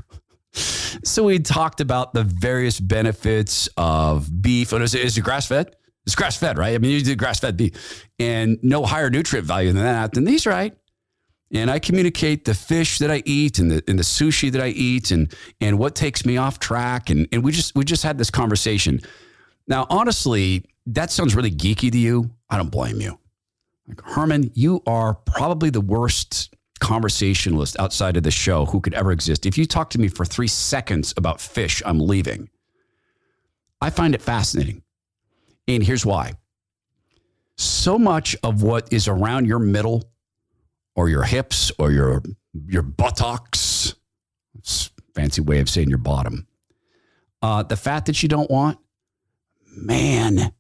so we talked about the various benefits of beef. And is it, grass fed? It's grass fed, right? I mean, you do grass fed beef, and no higher nutrient value than that. Then these, right? And I communicate the fish that I eat and the, and the sushi that I eat and, and what takes me off track. And, and we just, we just had this conversation. Now, honestly, that sounds really geeky to you. I don't blame you. Like, Herman, you are probably the worst conversationalist outside of the show who could ever exist. If you talk to me for three seconds about fish, I'm leaving. I find it fascinating. And here's why. So much of what is around your middle or your hips or your your buttocks. It's fancy way of saying your bottom. Uh, the fat that you don't want, man,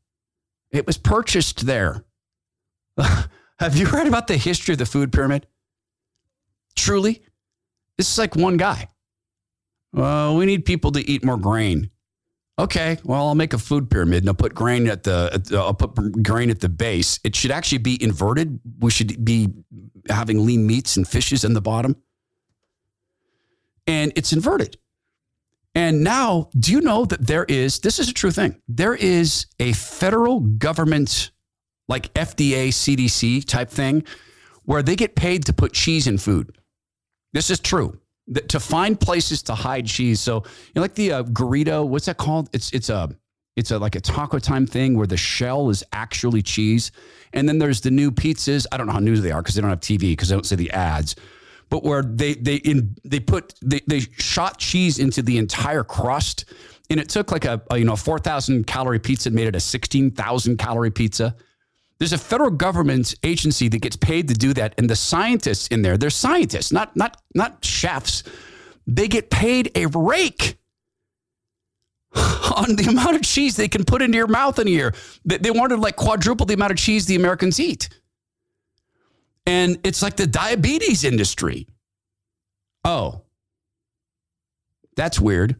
it was purchased there. Have you heard about the history of the food pyramid? Truly, this is like one guy. Well, we need people to eat more grain. Okay, well, I'll make a food pyramid and I'll put grain at the, I'll put grain at the base. It should actually be inverted. We should be having lean meats and fishes in the bottom. and it's inverted. And now, do you know that there is, this is a true thing, there is a federal government, like FDA, CDC type thing, where they get paid to put cheese in food. This is true. That- To find places to hide cheese. So, you know, like the uh, what's that called? It's it's a it's a like a taco time thing where the shell is actually cheese. And then there's the new pizzas. I don't know how new they are because they don't have TV because they don't see the ads. But where they they in they put they, they shot cheese into the entire crust, and it took like a, a you know four thousand calorie pizza and made it a sixteen thousand calorie pizza. There's a federal government agency that gets paid to do that, and the scientists in there, they're scientists, not not not chefs. They get paid a rake on the amount of cheese they can put into your mouth in a year. They, they wanted like quadruple the amount of cheese the Americans eat. And it's like the diabetes industry. Oh, that's weird.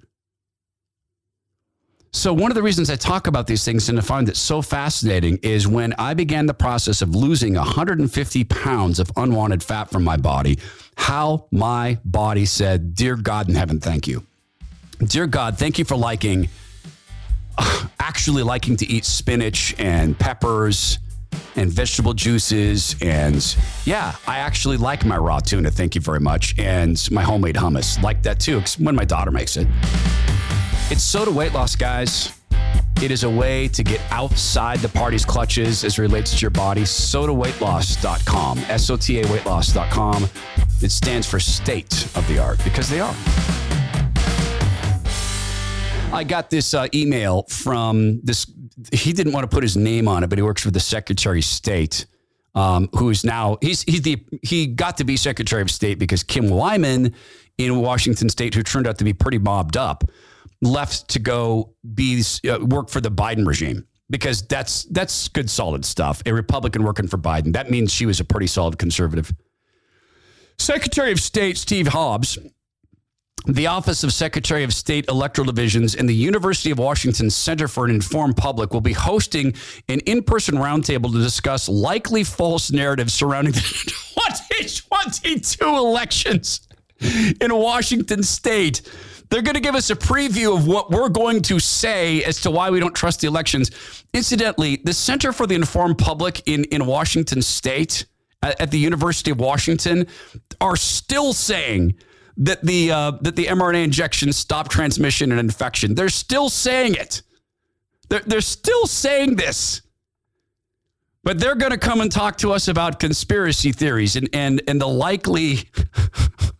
So, one of the reasons I talk about these things and I find it so fascinating is when I began the process of losing 150 pounds of unwanted fat from my body, how my body said, Dear God in heaven, thank you. Dear God, thank you for liking, actually liking to eat spinach and peppers and vegetable juices. And yeah, I actually like my raw tuna. Thank you very much. And my homemade hummus. Like that too, when my daughter makes it. It's SOTA Weight Loss, guys. It is a way to get outside the party's clutches as relates to your body. SotaWeightLoss.com. S O T A weightloss.com. It stands for state of the art because they are. I got this uh, email from this. He didn't want to put his name on it, but he works for the Secretary of State, um, who is now he's he's the he got to be Secretary of State because Kim Wyman in Washington State, who turned out to be pretty mobbed up, left to go be uh, work for the Biden regime because that's that's good solid stuff. A Republican working for Biden that means she was a pretty solid conservative. Secretary of State Steve Hobbs the Office of Secretary of State Electoral Divisions and the University of Washington Center for an Informed Public will be hosting an in person roundtable to discuss likely false narratives surrounding the 2022 elections in Washington State. They're going to give us a preview of what we're going to say as to why we don't trust the elections. Incidentally, the Center for the Informed Public in, in Washington State at, the University of Washington are still saying that the uh, that the mRNA injections stop transmission and infection. They're still saying it. They're, they're still saying this. But they're going to come and talk to us about conspiracy theories and and and the likely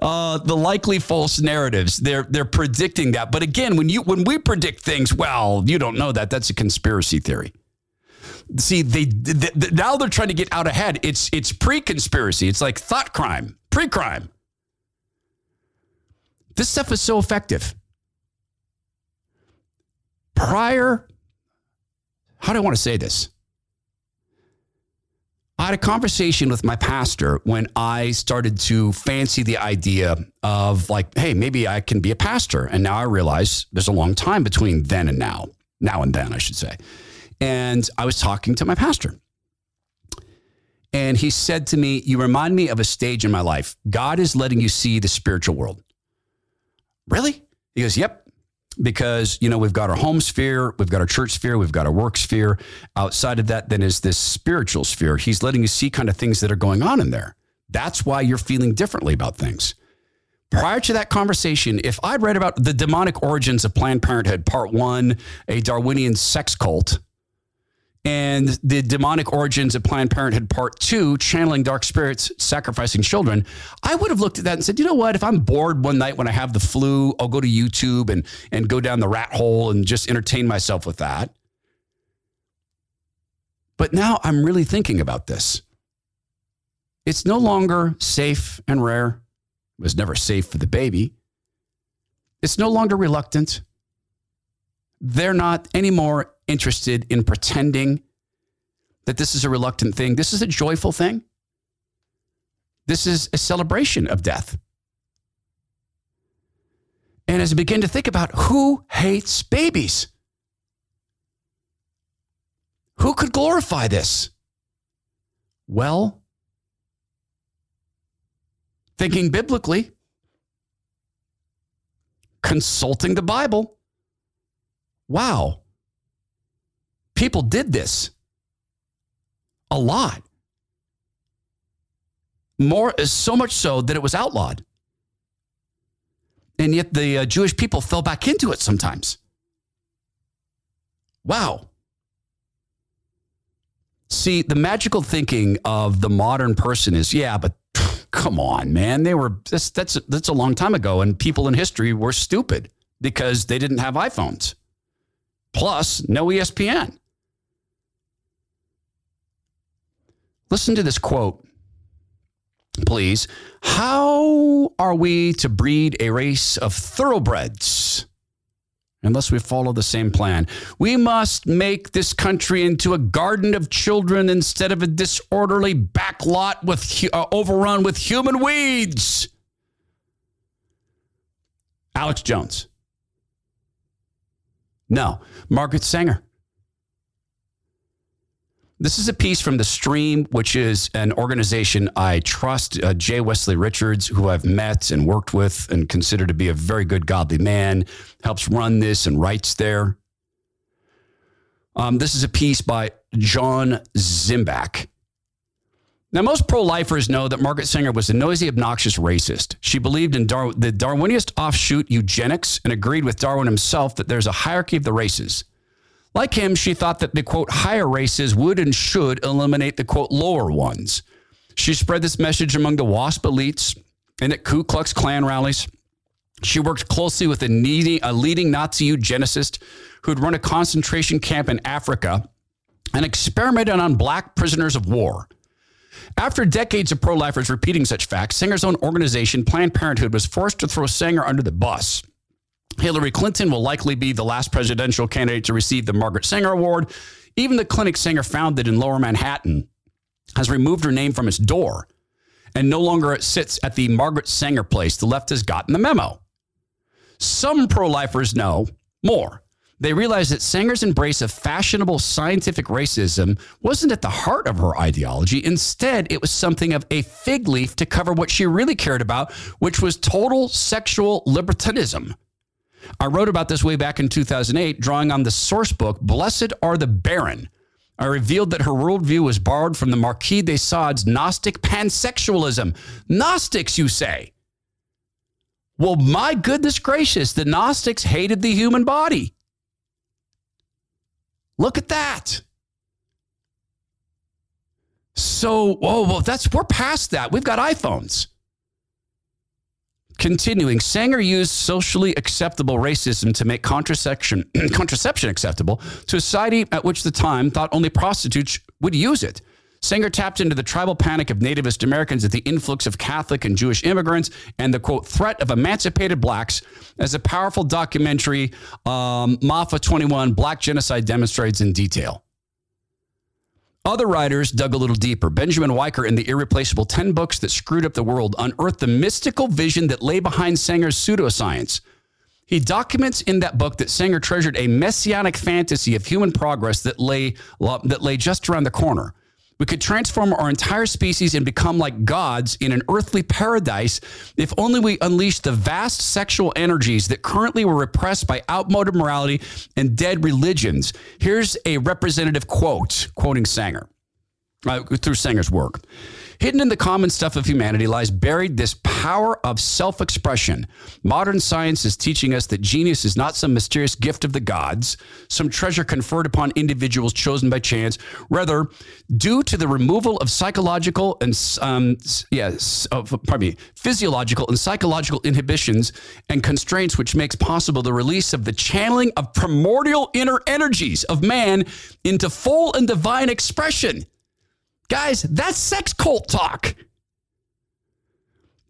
uh, the likely false narratives. They're they're predicting that. But again, when you when we predict things, well, you don't know that. That's a conspiracy theory. See, they, they, they now they're trying to get out ahead. It's it's pre-conspiracy. It's like thought crime, pre-crime. This stuff is so effective. Prior, how do I want to say this? I had a conversation with my pastor when I started to fancy the idea of like, hey, maybe I can be a pastor. And now I realize there's a long time between then and now, now and then, I should say. And I was talking to my pastor. And he said to me, You remind me of a stage in my life. God is letting you see the spiritual world. Really? He goes, Yep. Because, you know, we've got our home sphere, we've got our church sphere, we've got our work sphere. Outside of that, then is this spiritual sphere. He's letting you see kind of things that are going on in there. That's why you're feeling differently about things. Prior to that conversation, if I'd read about the demonic origins of Planned Parenthood, part one, a Darwinian sex cult, and the demonic origins of Planned Parenthood Part Two, channeling dark spirits, sacrificing children, I would have looked at that and said, you know what? If I'm bored one night when I have the flu, I'll go to YouTube and and go down the rat hole and just entertain myself with that. But now I'm really thinking about this. It's no longer safe and rare. It was never safe for the baby. It's no longer reluctant. They're not anymore interested in pretending that this is a reluctant thing. This is a joyful thing. This is a celebration of death. And as I begin to think about who hates babies, who could glorify this? Well, thinking biblically, consulting the Bible. Wow. People did this a lot. More, so much so that it was outlawed. And yet the uh, Jewish people fell back into it sometimes. Wow. See, the magical thinking of the modern person is, yeah, but come on, man. They were that's that's that's a long time ago, and people in history were stupid because they didn't have iPhones. Plus, no ESPN. Listen to this quote, please. How are we to breed a race of thoroughbreds? unless we follow the same plan. We must make this country into a garden of children instead of a disorderly backlot with uh, overrun with human weeds. Alex Jones. No, Margaret Sanger. This is a piece from The Stream, which is an organization I trust. Uh. Wesley Richards, who I've met and worked with and consider to be a very good, godly man, helps run this and writes there. Um, this is a piece by John Zmirak. Now, most pro lifers know that Margaret Sanger was a noisy, obnoxious racist. She believed in Dar- the Darwinist offshoot eugenics and agreed with Darwin himself that there's a hierarchy of the races. Like him, she thought that the quote higher races would and should eliminate the quote lower ones. She spread this message among the WASP elites and at Ku Klux Klan rallies. She worked closely with a, needy, a leading Nazi eugenicist who'd run a concentration camp in Africa and experimented on black prisoners of war. After decades of pro lifers repeating such facts, Sanger's own organization, Planned Parenthood, was forced to throw Sanger under the bus. Hillary Clinton will likely be the last presidential candidate to receive the Margaret Sanger Award. Even the clinic Sanger founded in lower Manhattan has removed her name from its door and no longer sits at the Margaret Sanger place. The left has gotten the memo. Some pro lifers know more. They realize that Sanger's embrace of fashionable scientific racism wasn't at the heart of her ideology. Instead, it was something of a fig leaf to cover what she really cared about, which was total sexual libertinism. I wrote about this way back in 2008, drawing on the source book, Blessed Are the Barren. I revealed that her worldview was borrowed from the Marquis de Sade's Gnostic pansexualism. Gnostics, you say? Well, my goodness gracious, the Gnostics hated the human body. Look at that. So, oh, well, that's we're past that. We've got iPhones. Continuing, Sanger used socially acceptable racism to make contraception, contraception acceptable to a society at which the time thought only prostitutes would use it. Sanger tapped into the tribal panic of nativist Americans at the influx of Catholic and Jewish immigrants and the quote threat of emancipated blacks as a powerful documentary, um, Maafa 21 Black Genocide demonstrates in detail. Other writers dug a little deeper. Benjamin Wiker, in the irreplaceable 10 books that screwed up the world, unearthed the mystical vision that lay behind Sanger's pseudoscience. He documents in that book that Sanger treasured a messianic fantasy of human progress that lay, that lay just around the corner. We could transform our entire species and become like gods in an earthly paradise if only we unleashed the vast sexual energies that currently were repressed by outmoded morality and dead religions. Here's a representative quote, quoting Sanger uh, through Sanger's work. Hidden in the common stuff of humanity lies buried this power of self expression. Modern science is teaching us that genius is not some mysterious gift of the gods, some treasure conferred upon individuals chosen by chance. Rather, due to the removal of psychological and, um, yes, of, pardon me, physiological and psychological inhibitions and constraints, which makes possible the release of the channeling of primordial inner energies of man into full and divine expression. Guys, that's sex cult talk.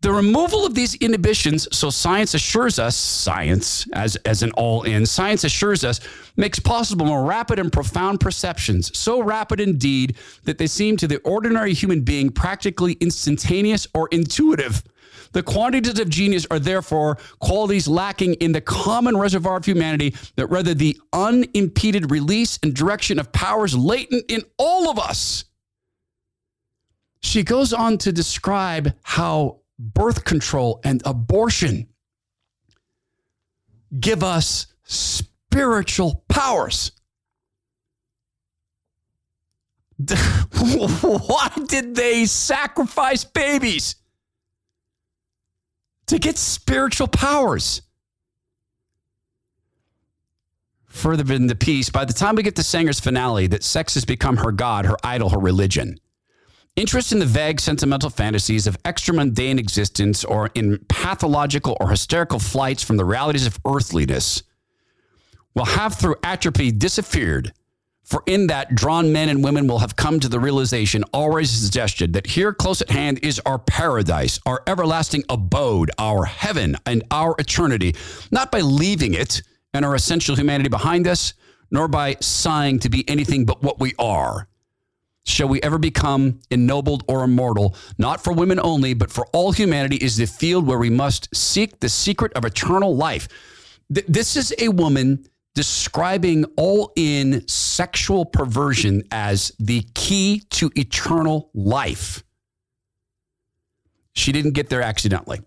The removal of these inhibitions, so science assures us, science as, as an all in, science assures us, makes possible more rapid and profound perceptions, so rapid indeed that they seem to the ordinary human being practically instantaneous or intuitive. The quantities of genius are therefore qualities lacking in the common reservoir of humanity, that rather the unimpeded release and direction of powers latent in all of us she goes on to describe how birth control and abortion give us spiritual powers. Why did they sacrifice babies to get spiritual powers? Further in the piece, by the time we get to Sanger's finale, that sex has become her god, her idol, her religion. Interest in the vague sentimental fantasies of extra mundane existence or in pathological or hysterical flights from the realities of earthliness will have through atrophy disappeared for in that, drawn men and women will have come to the realization, always suggested, that here close at hand is our paradise, our everlasting abode, our heaven, and our eternity, not by leaving it and our essential humanity behind us, nor by sighing to be anything but what we are. Shall we ever become ennobled or immortal, not for women only, but for all humanity, is the field where we must seek the secret of eternal life. Th- this is a woman describing all in sexual perversion as the key to eternal life. She didn't get there accidentally.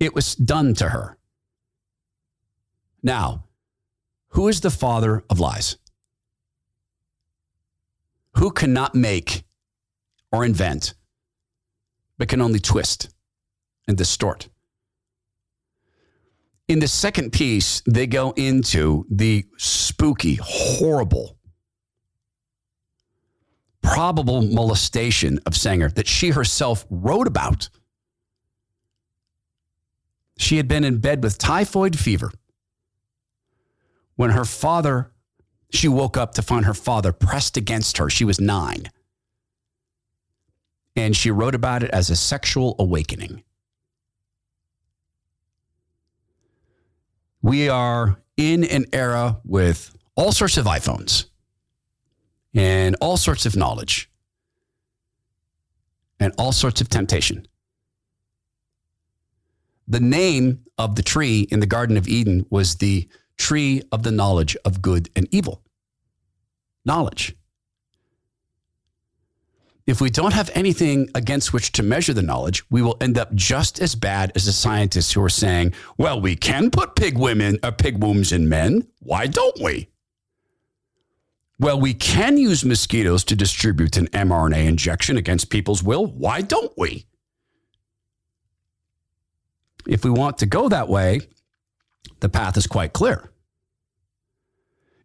It was done to her. Now, who is the father of lies? Who cannot make or invent, but can only twist and distort? In the second piece, they go into the spooky, horrible, probable molestation of Sanger that she herself wrote about. She had been in bed with typhoid fever when her father, she woke up to find her father pressed against her. She was nine. And she wrote about it as a sexual awakening. we are in an era with all sorts of iPhones and all sorts of knowledge and all sorts of temptation. The name of the tree in the Garden of Eden was the tree of the knowledge of good and evil. Knowledge if we don't have anything against which to measure the knowledge, we will end up just as bad as the scientists who are saying, well, we can put pig women or uh, pig wombs in men. Why don't we? Well, we can use mosquitoes to distribute an mRNA injection against people's will. Why don't we? If we want to go that way, the path is quite clear.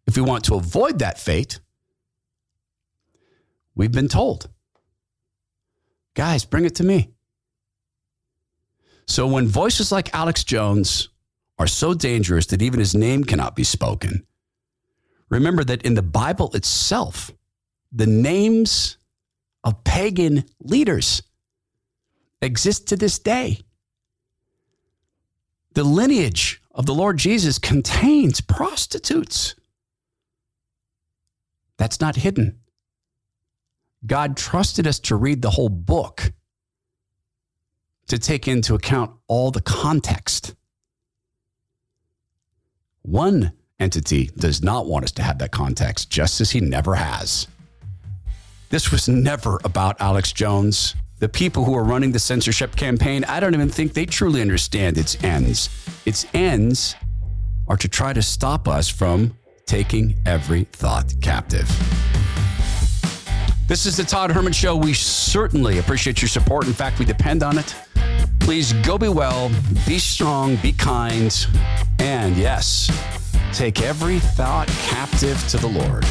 If we want to avoid that fate, we've been told Guys, bring it to me. So when voices like Alex Jones are so dangerous that even his name cannot be spoken, remember that in the Bible itself, the names of pagan leaders exist to this day. The lineage of the Lord Jesus contains prostitutes. That's not hidden. God trusted us to read the whole book to take into account all the context. One entity does not want us to have that context, just as he never has. This was never about Alex Jones. The people who are running the censorship campaign, I don't even think they truly understand its ends. Its ends are to try to stop us from taking every thought captive. This is the Todd Herman Show. We certainly appreciate your support. In fact, we depend on it. Please go be well, be strong, be kind, and yes, take every thought captive to the Lord.